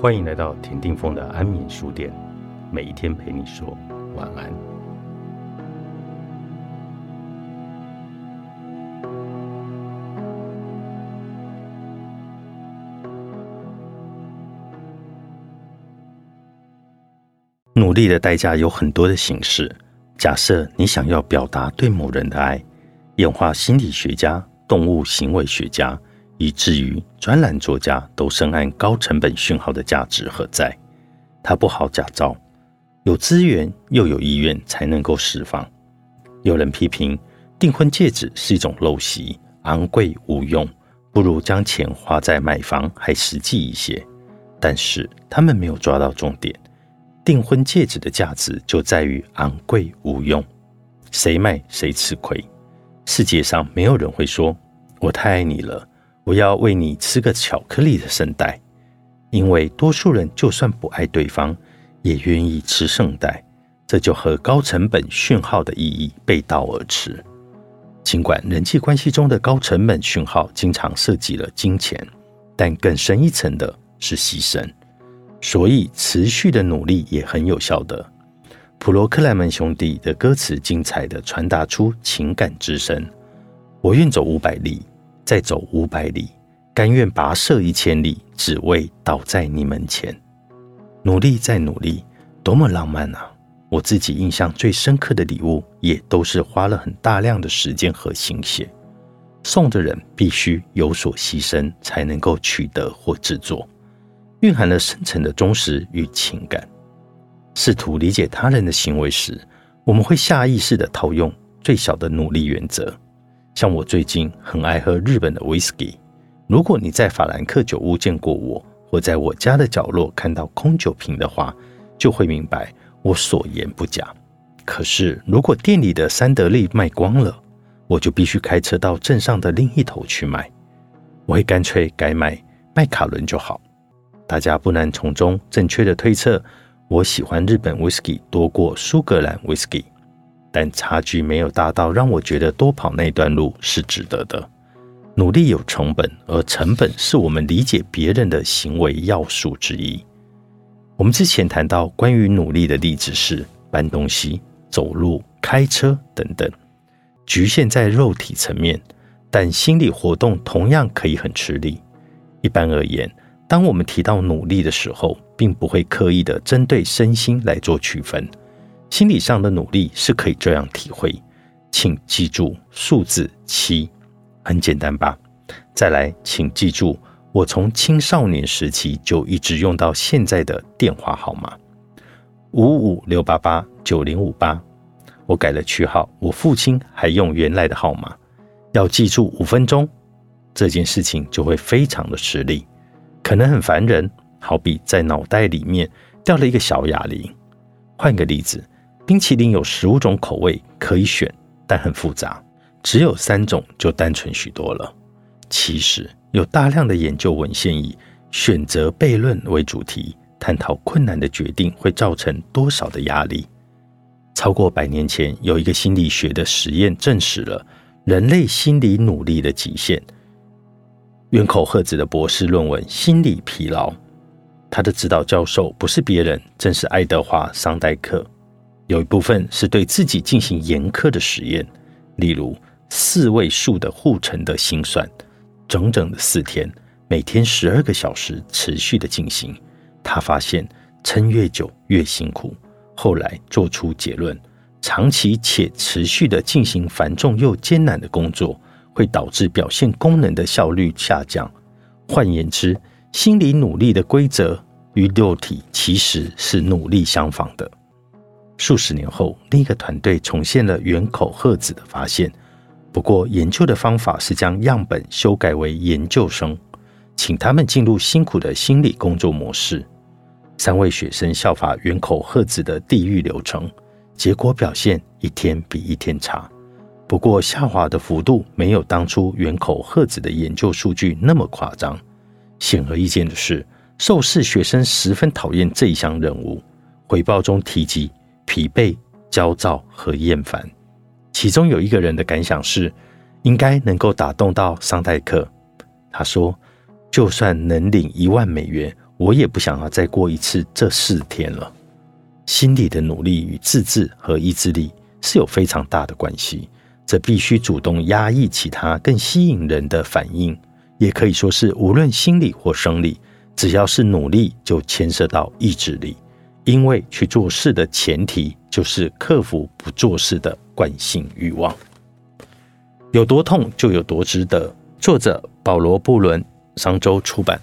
欢迎来到田定峰的安眠书店，每一天陪你说晚安。努力的代价有很多的形式。假设你想要表达对某人的爱，演化心理学家、动物行为学家。以至于专栏作家都深谙高成本讯号的价值何在，它不好假造，有资源又有意愿才能够释放。有人批评订婚戒指是一种陋习，昂贵无用，不如将钱花在买房还实际一些。但是他们没有抓到重点，订婚戒指的价值就在于昂贵无用，谁卖谁吃亏。世界上没有人会说我太爱你了。我要为你吃个巧克力的圣代，因为多数人就算不爱对方，也愿意吃圣代。这就和高成本讯号的意义背道而驰。尽管人际关系中的高成本讯号经常涉及了金钱，但更深一层的是牺牲。所以，持续的努力也很有效的。普罗克莱门兄弟的歌词精彩的传达出情感之声。我愿走五百里。再走五百里，甘愿跋涉一千里，只为倒在你门前。努力再努力，多么浪漫啊！我自己印象最深刻的礼物，也都是花了很大量的时间和心血。送的人必须有所牺牲，才能够取得或制作，蕴含了深沉的忠实与情感。试图理解他人的行为时，我们会下意识地套用最小的努力原则。像我最近很爱喝日本的 whisky，如果你在法兰克酒屋见过我，或在我家的角落看到空酒瓶的话，就会明白我所言不假。可是如果店里的三得利卖光了，我就必须开车到镇上的另一头去买。我会干脆改买麦卡伦就好。大家不难从中正确的推测，我喜欢日本 whisky 多过苏格兰 whisky。但差距没有大到让我觉得多跑那段路是值得的。努力有成本，而成本是我们理解别人的行为要素之一。我们之前谈到关于努力的例子是搬东西、走路、开车等等，局限在肉体层面，但心理活动同样可以很吃力。一般而言，当我们提到努力的时候，并不会刻意的针对身心来做区分。心理上的努力是可以这样体会，请记住数字七，很简单吧？再来，请记住我从青少年时期就一直用到现在的电话号码五五六八八九零五八。我改了区号，我父亲还用原来的号码，要记住五分钟，这件事情就会非常的吃力，可能很烦人，好比在脑袋里面掉了一个小哑铃。换个例子。冰淇淋有十五种口味可以选，但很复杂，只有三种就单纯许多了。其实有大量的研究文献以选择悖论为主题，探讨困难的决定会造成多少的压力。超过百年前，有一个心理学的实验证实了人类心理努力的极限。渊口赫子的博士论文《心理疲劳》，他的指导教授不是别人，正是爱德华桑代克。有一部分是对自己进行严苛的实验，例如四位数的护城的心算，整整的四天，每天十二个小时持续的进行。他发现撑越久越辛苦。后来做出结论：长期且持续的进行繁重又艰难的工作，会导致表现功能的效率下降。换言之，心理努力的规则与肉体其实是努力相仿的。数十年后，另一个团队重现了圆口赫子的发现。不过，研究的方法是将样本修改为研究生，请他们进入辛苦的心理工作模式。三位学生效法圆口赫子的地狱流程，结果表现一天比一天差。不过，下滑的幅度没有当初圆口赫子的研究数据那么夸张。显而易见的是，受试学生十分讨厌这一项任务。回报中提及。疲惫、焦躁和厌烦。其中有一个人的感想是，应该能够打动到桑代克。他说：“就算能领一万美元，我也不想要再过一次这四天了。心理的努力与自制和意志力是有非常大的关系，这必须主动压抑其他更吸引人的反应，也可以说是无论心理或生理，只要是努力就牵涉到意志力，因为去做事的前提就是克服不做事的惯性欲望。有多痛就有多值得。作者保罗·布伦，商周出版。